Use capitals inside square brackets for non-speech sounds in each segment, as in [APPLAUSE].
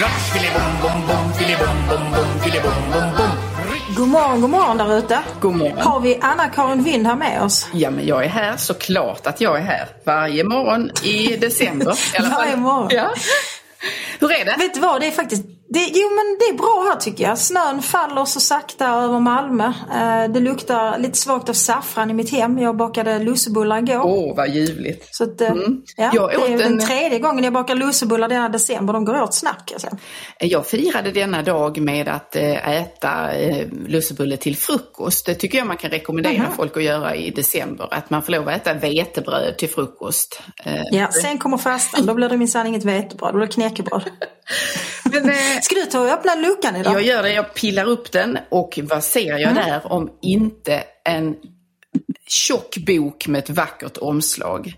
Ratsch, filibom, bom, bom, filibom, bom, bom, filibom, bom, bom. God morgon, god morgon där ute. God morgon. Har vi Anna-Karin Vind här med oss? Ja, men jag är här. Såklart att jag är här. Varje morgon i december. [LAUGHS] I alla fall. Varje morgon. Ja. Hur är det? Vet du vad, det är faktiskt det, jo men det är bra här tycker jag. Snön faller så sakta över Malmö. Eh, det luktar lite svagt av saffran i mitt hem. Jag bakade lussebullar igår. Åh, vad ljuvligt. Så att, eh, Mm. ja, Jag det är den en- tredje gången jag bakar lussebullar denna december. De går åt snabbt kan jag firade denna dag med att eh, äta eh, lussebulle till frukost. Det tycker jag man kan rekommendera Mhm. folk att göra i december. Att man får lov att äta vetebröd till frukost. Eh, Ja, sen kommer fastan. Då blir det minsann inget vetebröd. Då blir det knäckebröd. [LAUGHS] men, eh, [LAUGHS] Ska du ta och öppna luckan idag? Jag gör det, jag pillar upp den och vad ser jag där om inte en tjock bok med ett vackert omslag.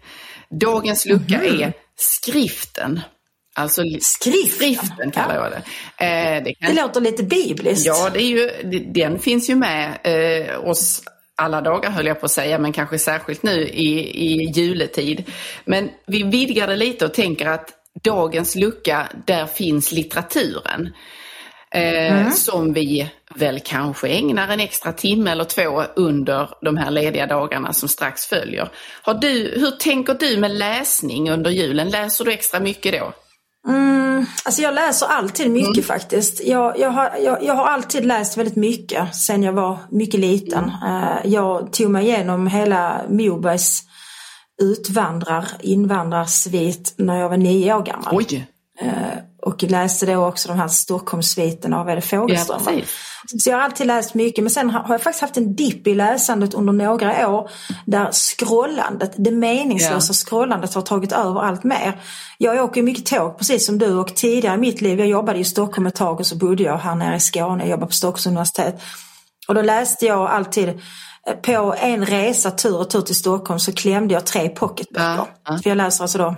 Dagens lucka är skriften. Alltså Skriften? skriften kallar jag det. Eh, det kan, Det låter lite bibliskt. ja, det är ju, den finns ju med eh, oss alla dagar höll jag på att säga, men kanske särskilt nu i, i juletid. Men vi vidgar det lite och tänker att dagens lucka, där finns litteraturen. Eh, Som vi väl kanske ägnar en extra timme eller två under de här lediga dagarna som strax följer. Har du, hur tänker du med läsning under julen? Läser du extra mycket då? Mm, alltså jag läser alltid mycket Mm. faktiskt. Jag, jag, har, jag, jag har alltid läst väldigt mycket sen jag var mycket liten. Mm. Jag tog mig igenom hela Mobergs utvandrar, invandrarsvit när jag var nio år gammal. Oj! Och läste då också de här Stockholmssviten av Ede Fogelström. Ja, så jag har alltid läst mycket men sen har jag faktiskt haft en dipp i läsandet under några år där scrollandet, det meningslösa Ja. scrollandet har tagit över allt mer. Jag åker mycket tåg precis som du och tidigare i mitt liv, jag jobbade i Stockholm ett tag och så bodde jag här nere i Skåne, jag jobbade på Stockholms universitet. Och då läste jag alltid eh, på en resa tur och tur till Stockholm så klämde jag tre pocketböcker. Ja, ja. För jag läser alltså då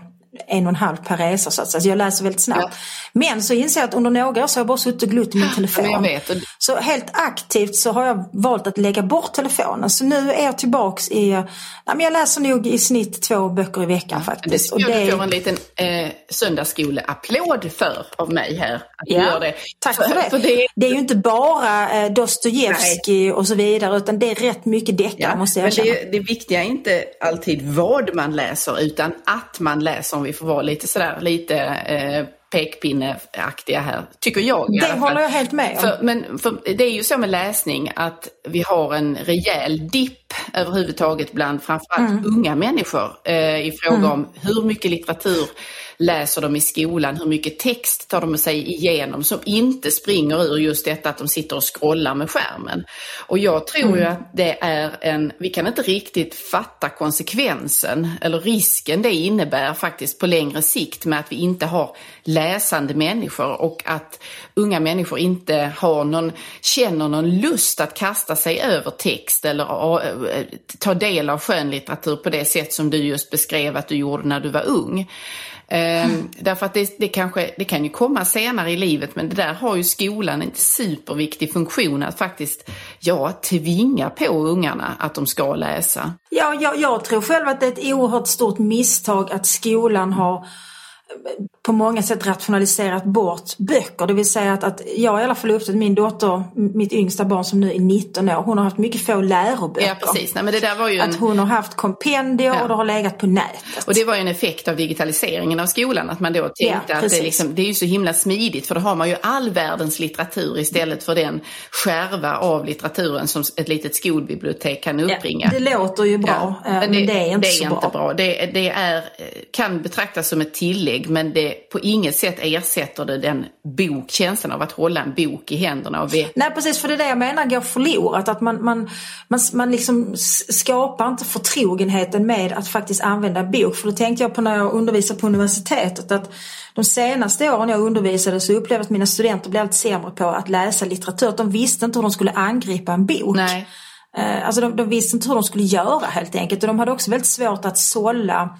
en och en halv per resa så att säga. Så jag läser väldigt snabbt. Men så inser jag att under några år så har jag bara suttit och glott i min telefon. jag. Och- Så helt aktivt så har jag valt att lägga bort telefonen. Så nu är jag tillbaks i, nej men jag läser nog i snitt två böcker i veckan Det faktiskt. ska du få en liten eh, söndagsskoleapplåd för av mig här. Att du Ja, gör det. Tack för, det. För det det är ju inte bara eh, Dostojevskij och så vidare utan det är rätt mycket deckare Ja, måste jag men erkänna. det, det viktiga är inte alltid vad man läser utan att man läser om vi får vara lite sådär lite eh, pekpinneaktiga här, tycker jag Det fall. håller jag helt med om. För, men för, det är ju så med läsning att vi har en rejäl dipp överhuvudtaget bland framförallt Mm. unga människor eh, i fråga om hur mycket litteratur läser de i skolan, hur mycket text tar de sig igenom som inte springer ur just detta att de sitter och scrollar med skärmen. Och jag tror Mm. ju att det är en, vi kan inte riktigt fatta konsekvensen eller risken det innebär faktiskt på längre sikt med att vi inte har läsande människor och att unga människor inte har någon, känner någon lust att kasta sig över text eller ta del av skönlitteratur på det sätt som du just beskrev att du gjorde när du var ung. Ehm, därför att det, det, kanske, det kan ju komma senare i livet men det där har ju skolan en superviktig funktion att faktiskt ja, tvinga på ungarna att de ska läsa. Ja, jag, jag tror själv att det är ett oerhört stort misstag att skolan har eh, på många sätt rationaliserat bort böcker. Det vill säga att, att jag i alla fall upptäckt min dotter, mitt yngsta barn som nu är 19 år, hon har haft mycket få läroböcker. Ja precis, Nej, men det där var ju en... Att hon har haft kompendier Ja. och det har legat på nätet. Och det var ju en effekt av digitaliseringen av skolan, att man då tänkte Ja, att det, är liksom, det är ju så himla smidigt för då har man ju all världens litteratur istället för den skärva av litteraturen som ett litet skolbibliotek kan uppbringa. Ja, det låter ju bra, eh, men, det, är inte så bra. Det, det är, kan betraktas som ett tillägg men det på inget sätt ersätter det den bok, känslan av att hålla en bok i händerna. Och ve- Nej precis, för det är det jag menar går förlorat. Att man, man, man, man liksom skapar inte förtrogenheten med att faktiskt använda bok. För då tänkte jag på när jag undervisade på universitetet att de senaste åren jag undervisade så upplevde jag att mina studenter blev allt sämre på att läsa litteratur. De visste inte hur de skulle angripa en bok. Nej. Eh, Alltså de, de visste inte hur de skulle göra helt enkelt. Och de hade också väldigt svårt att sålla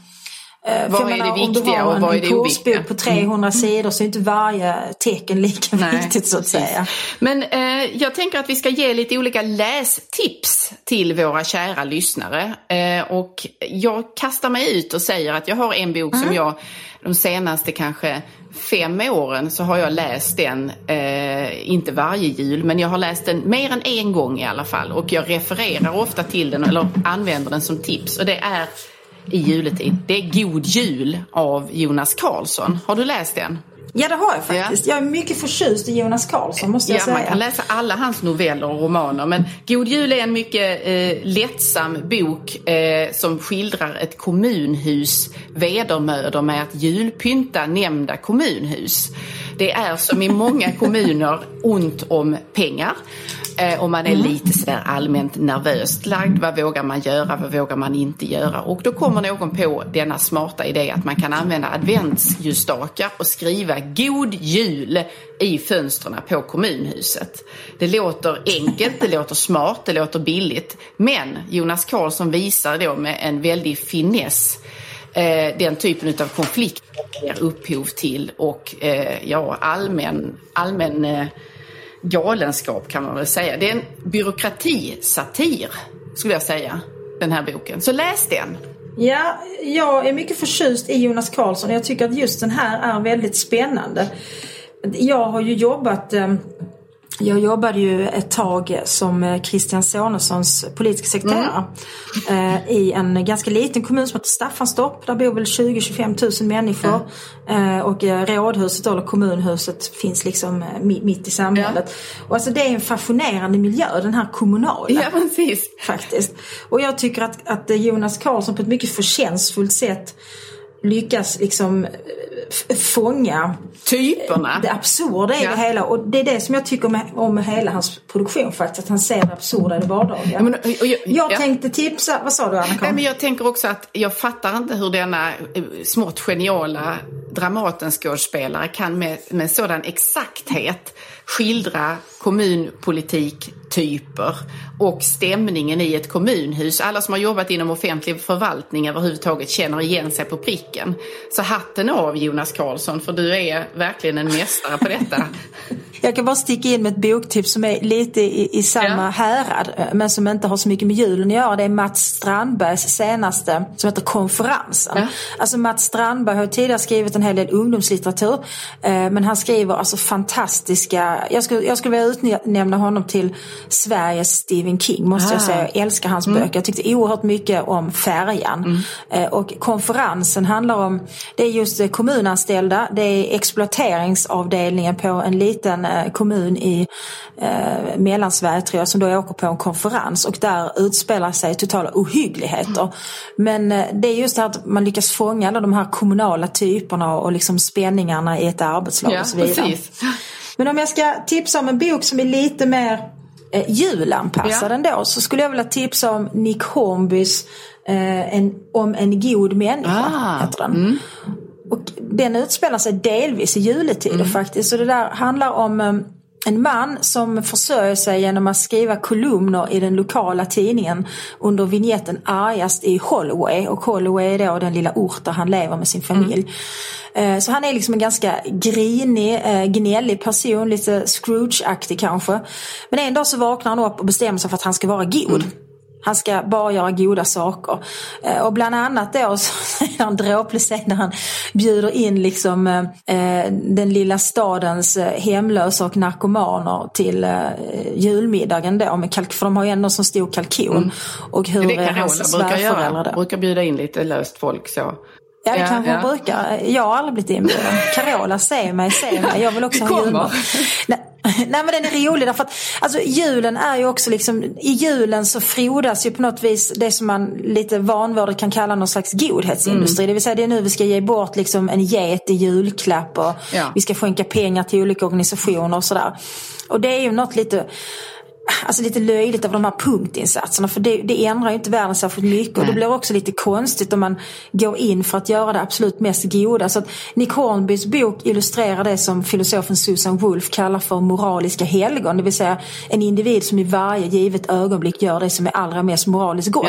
Eh, Vad är det menar, om du viktiga har och vad är en det kursbok oviktiga? på 300 sidor så är inte varje tecken lika Nej, viktigt så att precis. säga. Men eh, jag tänker att vi ska ge lite olika lästips till våra kära lyssnare. Eh, och jag kastar mig ut och säger att jag har en bok Mm. som jag de senaste kanske fem åren så har jag läst den, eh, inte varje jul, men jag har läst den mer än en gång i alla fall. Och jag refererar ofta till den eller använder den som tips. Och det är i juletid. Det är God Jul av Jonas Karlsson. Har du läst den? Ja det har jag faktiskt. Jag är mycket förtjust i Jonas Karlsson måste jag Ja, säga. man kan läsa alla hans noveller och romaner. Men God Jul är en mycket eh, lättsam bok eh, som skildrar ett kommunhus vedermödor med att julpynta nämnda kommunhus. Det är som i många kommuner ont om pengar. Eh, och man är lite sådär allmänt nervöst lagd. Vad vågar man göra? Vad vågar man inte göra? Och då kommer någon på denna smarta idé att man kan använda adventsljusstakar och skriva God Jul i fönstren på kommunhuset. Det låter enkelt, det låter smart, det låter billigt. Men Jonas Karlsson visar då med en väldig finess eh, den typen av konflikter ger upphov till och eh, ja, allmän, allmän eh, galenskap kan man väl säga. Det är en byråkratisatir skulle jag säga, den här boken. Så läs den! Ja, jag är mycket förtjust i Jonas Karlsson. Jag tycker att just den här är väldigt spännande. Jag har ju jobbat eh, jag jobbade ju ett tag som eh, Christian Sonessons politiska sekreterare eh, i en ganska liten kommun som heter Staffanstorp. Där bor väl 20-25 000 människor. Eh, och rådhuset, eller kommunhuset, finns liksom mi- mitt i samhället. Och alltså det är en fascinerande miljö, den här kommunala Ja, precis. faktiskt. Och jag tycker att, att Jonas Karlsson på ett mycket förtjänstfullt sätt lyckas liksom eh, fånga Typerna. det absurda i Ja. det hela. Och det är det som jag tycker med, om hela hans produktion faktiskt. Att han ser det absurda i det vardagliga. Ja, men, och- och jag- jag ja. tänkte tipsa, vad sa du Anna? Nej, men jag tänker också att jag fattar inte hur denna eh, smått geniala Dramatenskådespelare kan med, med sådan exakthet skildra kommunpolitiktyper och stämningen i ett kommunhus. Alla som har jobbat inom offentlig förvaltning överhuvudtaget känner igen sig på pricken. Så hatten av Jonas Karlsson, för du är verkligen en mästare på detta. [LAUGHS] Jag kan bara sticka in med ett boktips som är lite i, i samma Ja. härad eh, men som inte har så mycket med julen att göra. Det är Mats Strandbergs senaste som heter Konferensen. Ja. Alltså Mats Strandberg har tidigare skrivit en hel del ungdomslitteratur eh, men han skriver alltså fantastiska, jag skulle, jag skulle vilja utnämna honom till Sveriges Stephen King måste jag Ah. säga. Jag älskar hans Mm. böcker. Jag tyckte oerhört mycket om Färjan. Eh, och konferensen handlar om, det är just eh, kommunanställda, det är exploateringsavdelningen på en liten eh, kommun i eh, Mellansverige tror jag som då åker på en konferens och där utspelar sig totala ohyggligheter. Men eh, det är just det här att man lyckas fånga alla de här kommunala typerna och liksom spänningarna i ett arbetslag Ja, och så vidare. precis. Men om jag ska tipsa om en bok som är lite mer eh, julanpassad Ja. ändå så skulle jag vilja tipsa om Nick Hornbys eh, en, Om en god människa. Ah, Heter den. Och den utspelar sig delvis i juletider faktiskt. Och det där handlar om eh, en man som försörjer sig genom att skriva kolumner i den lokala tidningen under vignetten Argast i Holloway. Och Holloway är då den lilla ort där han lever med sin familj. Eh, Så han är liksom en ganska grinig, eh, gnällig person, lite Scrooge-aktig kanske. Men en dag så vaknar han upp och bestämmer sig för att han ska vara god. Han ska bara göra goda saker. Eh, Och bland annat då så [LAUGHS] är han dråplig sen när han bjuder in liksom eh, eh, den lilla stadens hemlösa och narkomaner till eh, julmiddagen då med kalk, för de har ju ändå så stor kalkon. Och hur Carola hans brukar svärföräldrar göra. då. Brukar bjuda in lite löst folk så. Ja det Ja, kanske ja. brukar. Jag har aldrig blivit inbjuden. Carola, se mig, se mig. Jag vill också ha julmat. Nej, nej men den är rolig därför att alltså, julen är ju också liksom, i julen så frodas ju på något vis det som man lite vanvördigt kan kalla någon slags godhetsindustri. Det vill säga det är nu vi ska ge bort liksom en get i julklapp och Ja. vi ska skänka pengar till olika organisationer och sådär. Och det är ju något lite alltså lite löjligt av de här punktinsatserna för det, det ändrar ju inte världen särskilt mycket och det blir också lite konstigt om man går in för att göra det absolut mest goda. Så att Nick Hornbys bok illustrerar det som filosofen Susan Wolf kallar för moraliska helgon, det vill säga en individ som i varje givet ögonblick gör det som är allra mest moraliskt gott.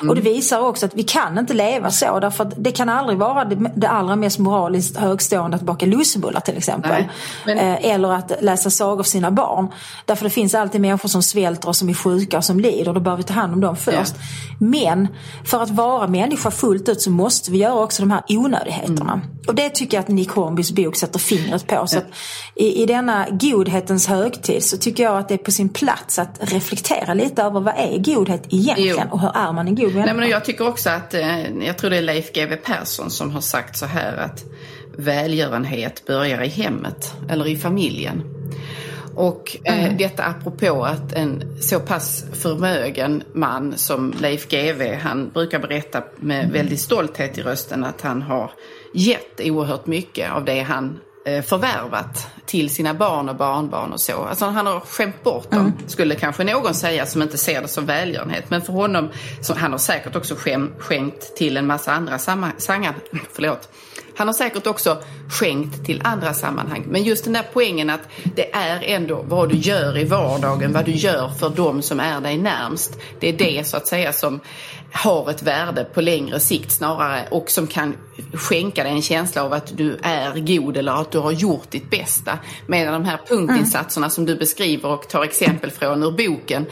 Mm. Och det visar också att vi kan inte leva så därför att det kan aldrig vara det, det allra mest moraliskt högstående att baka lussebullar till exempel. Men- Eh, eller att läsa sagor för sina barn. Därför det finns alltid människor som svälter och som är sjuka och som lider och då behöver vi ta hand om dem först. Men för att vara människa fullt ut så måste vi göra också de här onödigheterna. Mm. Och det tycker jag att Nick Hornbys bok sätter fingret på. Så att i, I denna godhetens högtid så tycker jag att det är på sin plats att reflektera lite över vad är godhet egentligen Jo. och hur är man en god människa? Nej, men jag tycker också att, eh, jag tror det är Leif GW Persson som har sagt så här att välgörenhet börjar i hemmet eller i familjen. Och eh, detta apropå att en så pass förmögen man som Leif GW, han brukar berätta med väldigt stolthet i rösten att han har gett oerhört mycket av det han eh, förvärvat till sina barn och barnbarn och så. Alltså han har skämt bort dem, skulle kanske någon säga som inte ser det som välgörenhet. Men för honom, så, han har säkert också skäm, skänkt till en massa andra sammanhang. [LAUGHS] Förlåt. Han har säkert också skänkt till andra sammanhang. Men just den där poängen att det är ändå vad du gör i vardagen, vad du gör för dem som är dig närmst. Det är det så att säga som har ett värde på längre sikt snarare och som kan skänka dig en känsla av att du är god eller att du har gjort ditt bästa. Medan de här punktinsatserna som du beskriver och tar exempel från ur boken,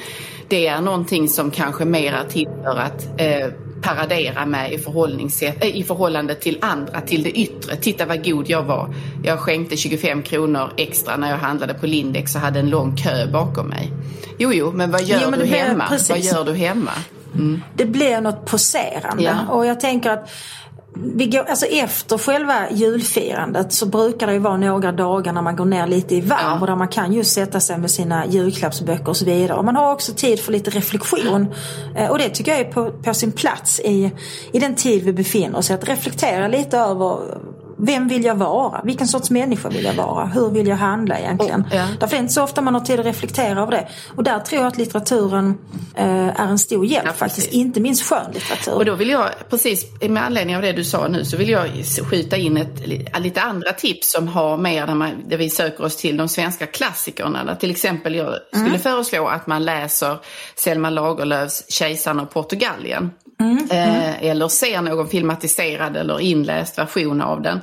det är någonting som kanske mer är till för att eh, paradera med i, förhållningssätt, eh, i förhållande till andra, till det yttre. Titta vad god jag var. Jag skänkte 25 kronor extra när jag handlade på Lindex och hade en lång kö bakom mig. Jo, jo, men vad gör Jo, men du hemma? precis. Vad gör du hemma? det blir något poserande. Ja. Och jag tänker att vi går, alltså efter själva julfirandet så brukar det ju vara några dagar när man går ner lite i varv Ja. och där man kan just sätta sig med sina julklappsböcker och så vidare. Och man har också tid för lite reflektion. Eh, Och det tycker jag är på, på sin plats i, i den tid vi befinner oss i. Att reflektera lite över vem vill jag vara? Vilken sorts människa vill jag vara? Hur vill jag handla egentligen? Och- ja. Därför är det inte så ofta man har tid att reflektera över det. Och där tror jag att litteraturen eh, är en stor hjälp Ja, faktiskt. Inte minst skönlitteratur. Och då vill jag, precis med anledning av det du sa nu, så vill jag skjuta in ett, lite andra tips som har mer när, man, där vi söker oss till de svenska klassikerna. Där till exempel jag skulle föreslå att man läser Selma Lagerlöfs Kejsaren av Portugalien. Eh, eller ser någon filmatiserad eller inläst version av den.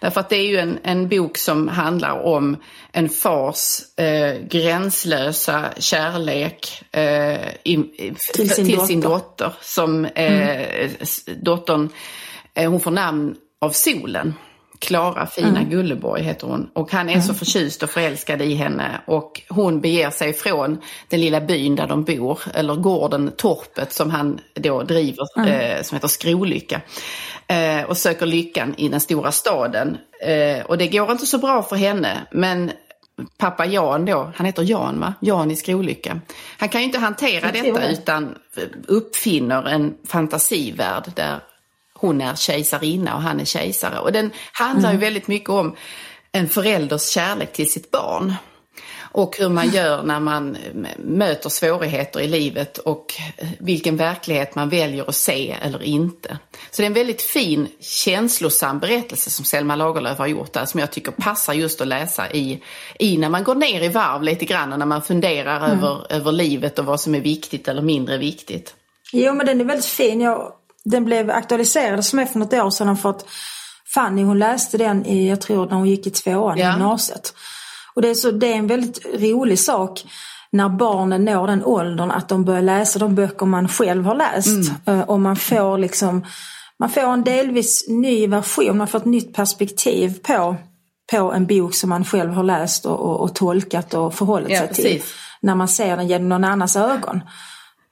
Därför att det är ju en, en bok som handlar om en fars eh, gränslösa kärlek eh, i, Till sin till sin dotter. dotter. Som eh, s- dottern, eh, hon får namn av solen. Klara fina Gulleborg heter hon. Och han är så förtjust och förälskad i henne. Och hon beger sig från den lilla byn där de bor. Eller gården, torpet som han då driver. Eh, som heter Skrolycka. Eh, och söker lyckan i den stora staden. Eh, och det går inte så bra för henne. Men pappa Jan då, han heter Jan va? Jan i Skrolycka. Han kan ju inte hantera detta det. utan uppfinner en fantasivärld där hon är kejsarinna och han är kejsare. Och den handlar ju väldigt mycket om en förälders kärlek till sitt barn. Och hur man gör när man m- möter svårigheter i livet och vilken verklighet man väljer att se eller inte. Så det är en väldigt fin känslosam berättelse som Selma Lagerlöf har gjort där som jag tycker passar just att läsa i, i när man går ner i varv lite grann och när man funderar över, över livet och vad som är viktigt eller mindre viktigt. Jo men den är väldigt fin. Jag, den blev aktualiserad som är för något år sedan för att Fanny hon läste den i, jag tror när hon gick i tvåan i Ja. gymnasiet. Och det är, så, det är en väldigt rolig sak när barnen når den åldern att de börjar läsa de böcker man själv har läst. Eh, Och man får liksom man får en delvis ny version, man får ett nytt perspektiv på, på en bok som man själv har läst och, och, och tolkat och förhållit Ja, sig till. precis. När man ser den genom någon annans ögon.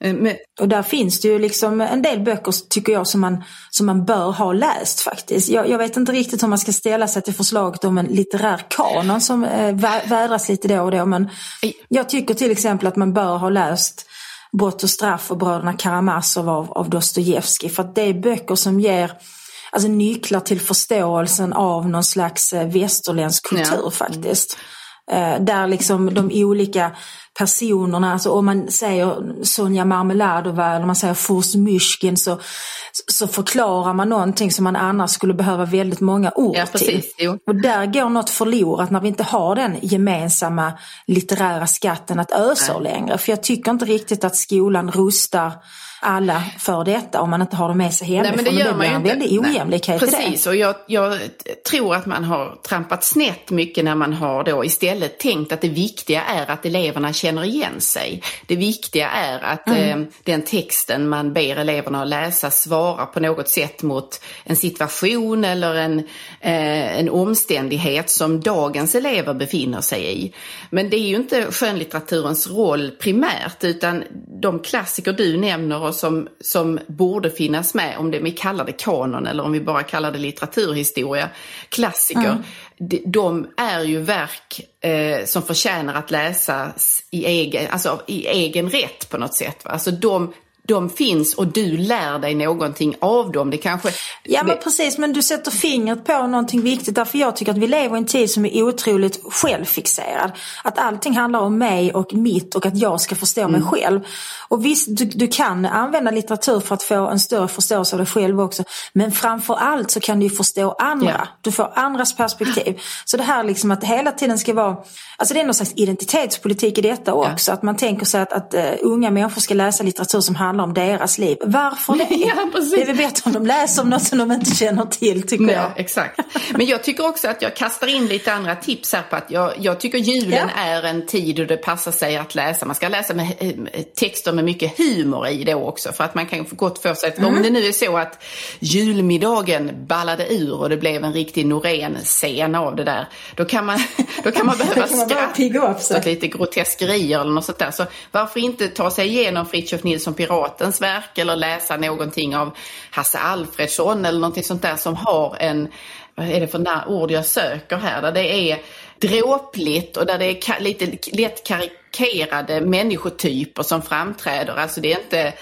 Eh, Men, Och där finns det ju liksom en del böcker tycker jag som man, som man bör ha läst faktiskt. Jag, jag vet inte riktigt hur man ska ställa sig till förslaget om en litterär kanon som eh, vä- vädras lite då och då. Men jag tycker till exempel att man bör ha läst Brott och straff och Bröderna Karamazov av, av Dostojevskij. För att det är böcker som ger alltså, nycklar till förståelsen av någon slags eh, västerländsk kultur Ja. faktiskt. Eh, där liksom de olika personerna, alltså om man säger Sonja Marmeladova eller man säger Furs Myshkin så, så förklarar man någonting som man annars skulle behöva väldigt många ord Ja, precis. till. Jo. Och där går något förlorat när vi inte har den gemensamma litterära skatten att ösa längre. För jag tycker inte riktigt att skolan rustar alla för detta om man inte har det med sig hemifrån. Nej, men det gör och det man ju inte. väldig ojämlikhet i det. Precis, och jag, jag tror att man har trampat snett mycket när man har då istället tänkt att det viktiga är att eleverna känner igen sig. Det viktiga är att Mm. eh, den texten man ber eleverna att läsa svarar på något sätt mot en situation eller en, eh, en omständighet som dagens elever befinner sig i. Men det är ju inte skönlitteraturens roll primärt utan de klassiker du nämner som, som borde finnas med, om det, vi kallar det kanon eller om vi bara kallar det litteraturhistoria, klassiker, de, de är ju verk eh, som förtjänar att läsas i egen, alltså, i egen rätt på något sätt. Va? Alltså de, de finns och du lär dig någonting av dem. Det kanske... Ja men precis, men du sätter fingret på någonting viktigt därför jag tycker att vi lever i en tid som är otroligt självfixerad. Att allting handlar om mig och mitt och att jag ska förstå mig själv. Och visst, du, du kan använda litteratur för att få en större förståelse av dig själv också. Men framför allt så kan du ju förstå andra. Ja. Du får andras perspektiv. Så det här liksom att hela tiden ska vara, alltså det är någon slags identitetspolitik i detta också. Att man tänker sig att, att uh, unga människor ska läsa litteratur som handlar om deras liv. Varför det? [LAUGHS] Ja, det är väl bättre om de läser om något som de inte känner till tycker Nej, jag. exakt. Men jag tycker också att jag kastar in lite andra tips här på att jag, jag tycker julen Ja. är en tid då det passar sig att läsa. Man ska läsa med eh, texter med mycket humor i det också. För att man kan få gott för sig att Mm. om det nu är så att julmiddagen ballade ur och det blev en riktig Norén-scen av det där. Då kan man, då kan man [LAUGHS] behöva Då kan man bara skratta upp åt lite groteskerier eller något sånt där. Så varför inte ta sig igenom Fritiof Nilsson Statens verk eller läsa någonting av Hasse Alfredsson eller någonting sånt där som har en, vad är det för ord jag söker här, där det är dråpligt och där det är lite lätt karikerade människotyper som framträder. Alltså det är inte,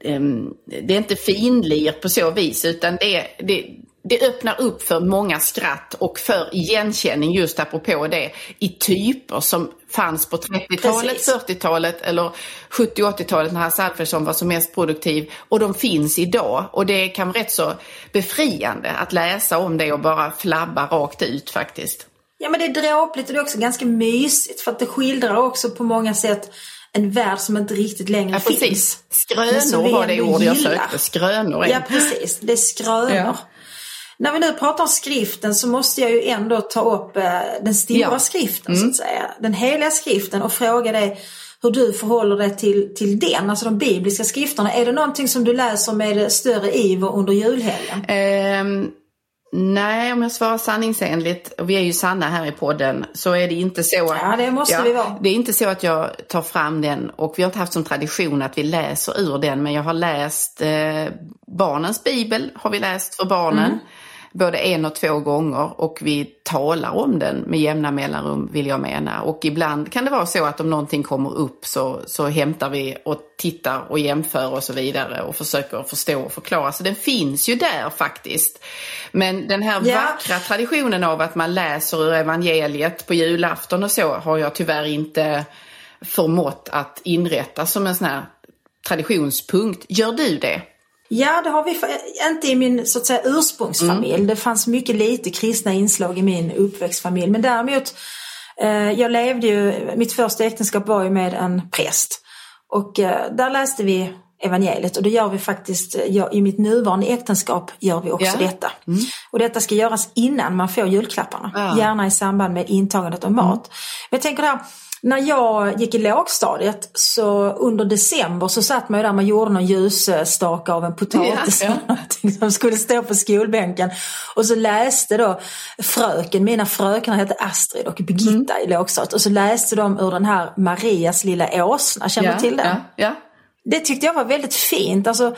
ehm, det är inte finlir på så vis utan det, det, det öppnar upp för många skratt och för igenkänning just apropå det i typer som fanns på 30-talet, Precis. 40-talet eller 70 80-talet när Hasse Alfredson var som mest produktiv och de finns idag och det kan vara rätt så befriande att läsa om det och bara flabba rakt ut faktiskt. Ja men det är dråpligt och det är också ganska mysigt för att det skildrar också på många sätt en värld som inte riktigt längre Ja, finns. precis. Vi Skrönor var det ord jag sökte. Skrönor. Ja precis, det är skrönor. Ja. När vi nu pratar om skriften så måste jag ju ändå ta upp eh, den stora Ja. Mm. skriften så att säga. Den heliga skriften och fråga dig hur du förhåller dig till, till den, alltså de bibliska skrifterna. Är det någonting som du läser med större iver under julhelgen? Ehm, nej, om jag svarar sanningsenligt, och vi är ju sanna här i podden, så är det inte så att... Ja, det måste vi vara. Det är inte så att jag tar fram den, och vi har inte haft som tradition att vi läser ur den, men jag har läst eh, barnens bibel, har vi läst för barnen. Mm. Både en och två gånger och vi talar om den med jämna mellanrum vill jag mena. Och ibland kan det vara så att om någonting kommer upp så, så hämtar vi och tittar och jämför och så vidare och försöker förstå och förklara. Så den finns ju där faktiskt. Men den här Ja. vackra traditionen av att man läser ur evangeliet på julafton och så har jag tyvärr inte förmått att inrätta som en sån här traditionspunkt. Gör du det? Ja, det har vi inte i min så att säga ursprungsfamilj. Mm. Det fanns mycket lite kristna inslag i min uppväxtfamilj. Men däremot, eh, jag levde ju, mitt första äktenskap var ju med en präst. Och eh, där läste vi evangeliet och det gör vi faktiskt, eh, jag, i mitt nuvarande äktenskap gör vi också. Mm. detta. Och detta ska göras innan man får julklapparna. Ja. Gärna i samband med intagandet av mat. Men jag tänker där, när jag gick i lågstadiet så under december så satt man ju där, man gjorde någon ljusstake av en potatis [LAUGHS] Ja, ja. som skulle stå på skolbänken. Och så läste då fröken, mina fröknar hette Astrid och Birgitta Mm. i lågstadiet. Och så läste de ur den här Marias lilla åsna, känner du till den? Ja, ja. Det tyckte jag var väldigt fint. Alltså,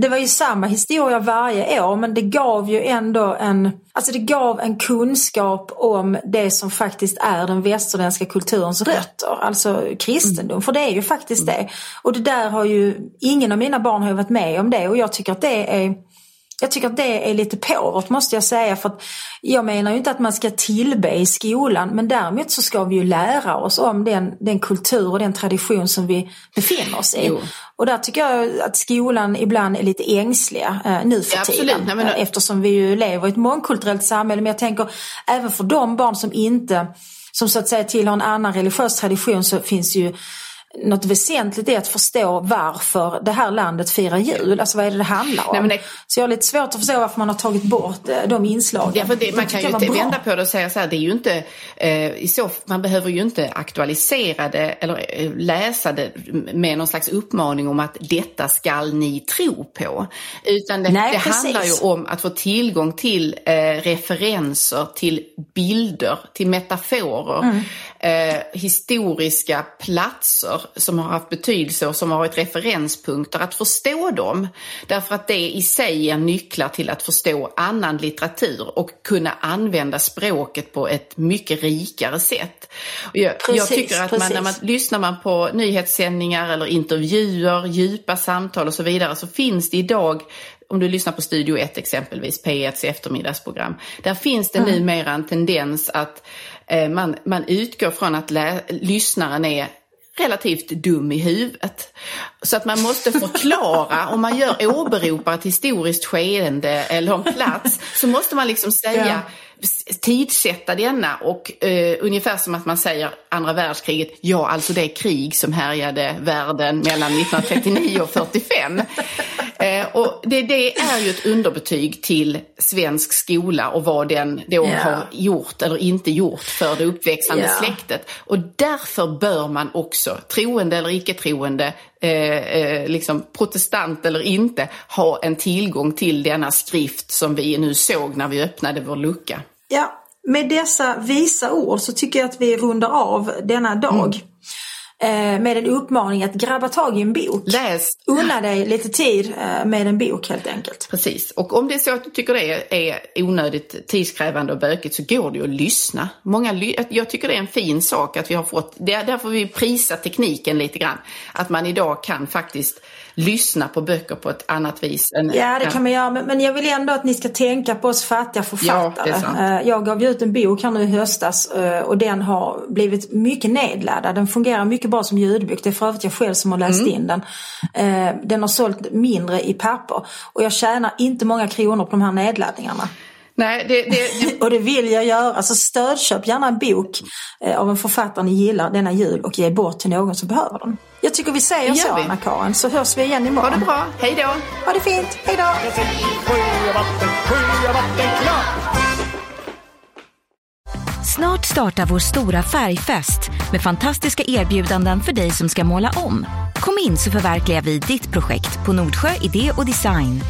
det var ju samma historia varje år men det gav ju ändå en, alltså det gav en kunskap om det som faktiskt är den västerländska kulturens rötter, alltså kristendom. För det är ju faktiskt det. Och det där har ju, ingen av mina barn har varit med om det och jag tycker att det är Jag tycker att det är lite påvert måste jag säga. För att jag menar ju inte att man ska tillbe i skolan men däremot så ska vi ju lära oss om den, den kultur och den tradition som vi befinner oss i. Jo. Och där tycker jag att skolan ibland är lite ängsliga eh, nu för ja, tiden. Nej, men... Eftersom vi ju lever i ett mångkulturellt samhälle. Men jag tänker även för de barn som inte, som så att säga tillhör en annan religiös tradition så finns ju något väsentligt är att förstå varför det här landet firar jul. Alltså vad är det det handlar om? Nej, det... Så jag har lite svårt att förstå varför man har tagit bort eh, de inslagen. Ja, för det, man kan ju inte vända på det och säga så här, det är ju inte, eh, i så, man behöver ju inte aktualisera det eller eh, läsa det med någon slags uppmaning om att detta skall ni tro på. Utan det, Nej, det handlar ju om att få tillgång till eh, referenser, till bilder, till metaforer. Mm eh, historiska platser som har haft betydelse och som har varit referenspunkter, att förstå dem. Därför att det i sig är nycklar till att förstå annan litteratur och kunna använda språket på ett mycket rikare sätt. Jag, precis, jag, tycker att man, när man lyssnar man på nyhetssändningar eller intervjuer, djupa samtal och så vidare så finns det idag om du lyssnar på Studio 1 exempelvis, P1s eftermiddagsprogram, där finns det mm. numera en tendens att man, man utgår från att lä- lyssnaren är relativt dum i huvudet. Så att man måste [LAUGHS] förklara, om man gör åberopar ett historiskt skeende eller en plats, så måste man liksom säga ja tidsätta denna och eh, ungefär som att man säger andra världskriget, ja alltså det krig som härjade världen mellan 1939 och 45. Eh, och det, det, är ju ett underbetyg till svensk skola och vad den då yeah. har gjort eller inte gjort för det uppväxande yeah. släktet. Och därför bör man också, troende eller icke-troende, eh, eh, liksom protestant eller inte, ha en tillgång till denna skrift som vi nu såg när vi öppnade vår lucka. Ja, med dessa visa ord så tycker jag att vi rundar av denna dag. Mm med en uppmaning att grabba tag i en bok. Läs! Unna dig lite tid eh, med en bok helt enkelt. Precis, och om det är så att du tycker det är onödigt tidskrävande och bökigt så går det ju att lyssna. Många, jag tycker det är en fin sak att vi har fått, därför vi prisar tekniken lite grann. Att man idag kan faktiskt lyssna på böcker på ett annat vis. Än, ja, det kan man göra. Men, jag vill ändå att ni ska tänka på oss fattiga författare. Ja, jag gav ut en bok här nu i höstas eh, och den har blivit mycket nedladdad. Den fungerar mycket bra som ljudbok. Det är för övrigt jag själv som har läst mm. in den. Eh, den har sålt mindre i papper och jag tjänar inte många kronor på de här nedladdningarna. Nej, det, det, det... [LAUGHS] och det vill jag göra. Alltså stödköp gärna en bok eh, av en författare ni gillar denna jul och ge bort till någon som behöver den. Jag tycker vi säger så Anna-Karin, så hörs vi igen imorgon. Ha det bra, hej då! Ha det fint, hej då! Snart startar vår stora färgfest med fantastiska erbjudanden för dig som ska måla om. Kom in så förverkligar vi ditt projekt på Nordsjö Idé och Design.